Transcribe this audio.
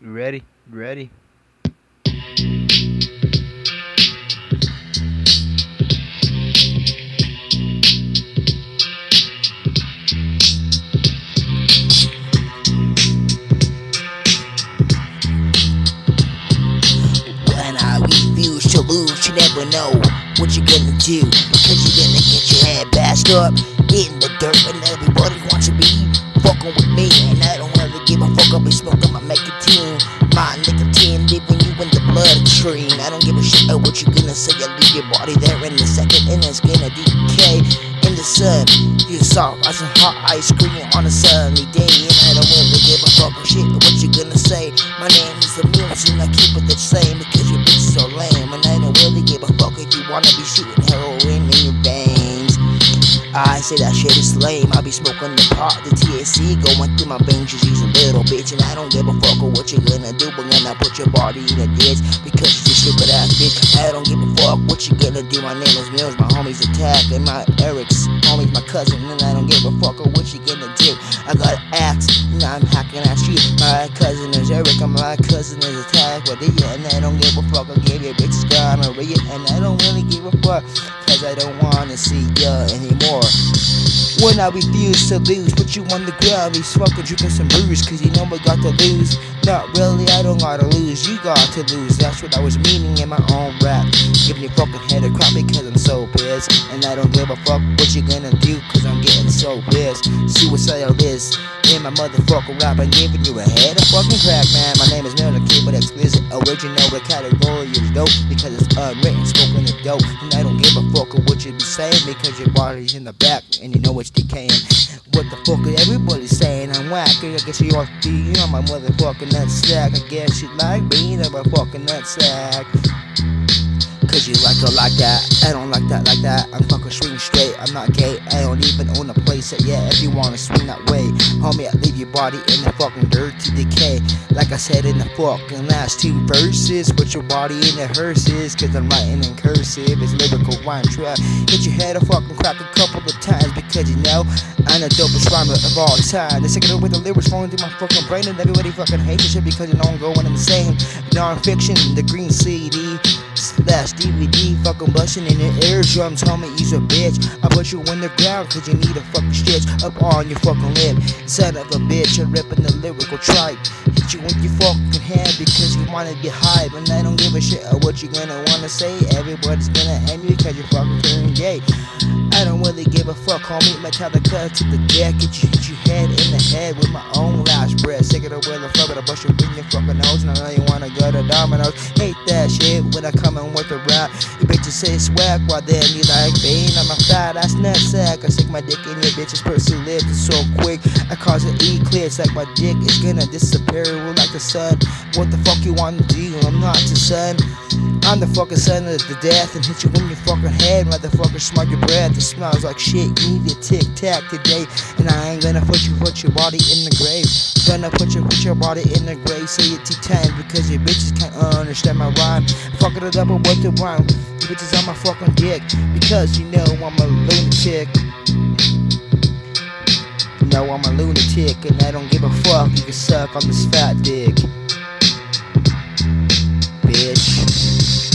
Ready? Ready? When I refuse to lose, you never know what you're gonna do. Because you're gonna get your head bashed up in the dirt, about what you're gonna say. I leave your body there in a second, and it's gonna decay in the sun. You soft as a hot ice cream on a sunny day, and I don't really give a fuck shit what you gonna say. My name is the Millz, and I keep it the same because your bitch so lame, and I don't really give a fuck if you wanna be shooting I say that shit is lame. I be smoking the pot, the THC going through my veins. Just use a little bitch, and I don't give a fuck what you gonna do. But gonna put your body in a ditch because you're stupid ass bitch. I don't give a fuck what you gonna do. My name is Millz, my homies attack, and my Eric's homies, my cousin, and I don't give a fuck what you gonna do. I got axe, and I'm hacking at you. My cousin is And my cousin is attack, but yeah, and I don't give a fuck. I gave you a big scar, gonorrhea, and I don't really give a fuck. Cause I don't wanna see ya anymore. When I refuse to lose, put you on the ground, he's fucking drinking some brews, cause you know I got to lose. Not really, I don't gotta lose, you got to lose. That's what I was meaning in my own rap. Giving your fucking head a crap because I'm so pissed. And I don't give a fuck what you're gonna do, cause I'm so pissed. Suicidal is oh, in my motherfucking rap, I'm giving you a head of fucking crack, man. My name is Miller Kid, but explicit, original, category is dope, because it's unwritten, spoken in dope. And I don't give a fuck what you be saying, because your body's in the back, and you know it's decaying. What the fuck is everybody saying? I'm whack. I guess you ought to be on my motherfucking nut sack. I guess you like being a fucking nut sack. Cause you like it like that. I don't like that like that. I'm fucking swing straight. I'm not gay. I don't even own a place. So yeah, if you wanna swing that way, homie, I leave your body in the fucking dirt to decay. Like I said in the fucking last two verses, put your body in the hearses. Cause I'm writing in cursive. It's lyrical rhyme trap. Hit your head a fucking crack a couple of times because you know I'm the dopest rhymer of all time. The second with the lyrics flowing through my fucking brain and everybody fucking hates this shit because you know I'm going insane. Non-fiction, the green CD slash DVD, fucking busting in the eardrums, homie, you's a bitch. I put you in the ground cause you need a fucking stitch up on your fucking lip. Son of a bitch, I'm ripping the lyrical tripe. Hit you in your fucking head because you wanna get high, but I don't give a shit of what you gonna wanna say. Everybody's gonna hate me because you're fucking gay. I don't really give a fuck, homie. Metallica to the deck, get you hit your head in the head with my own last breath. Sick of the will of fuck, I bust you your fucking nose, and I know you wanna go to Domino's. Hate that shit when I come in with a rap. You bitches say swag while then you like being I'm a fat ass nut sack. I stick my dick in your bitch's pussy lips so quick. I cause an eclipse like my dick is gonna disappear like the sun. What the fuck you wanna do? I'm not the sun. I'm the fucking son of the death and hit you in your fucking head, motherfucker. Smell your breath. It smells like shit. You need a tic tac today, and I ain't gonna put you put your body in the grave. Gonna put your put your body in the grave. Say it two times because your bitches can't understand my rhyme. Fucking it up with the rhyme. You bitches on my fucking dick because you know I'm a lunatic. You know I'm a lunatic and I don't give a fuck. You can suck on this fat dick.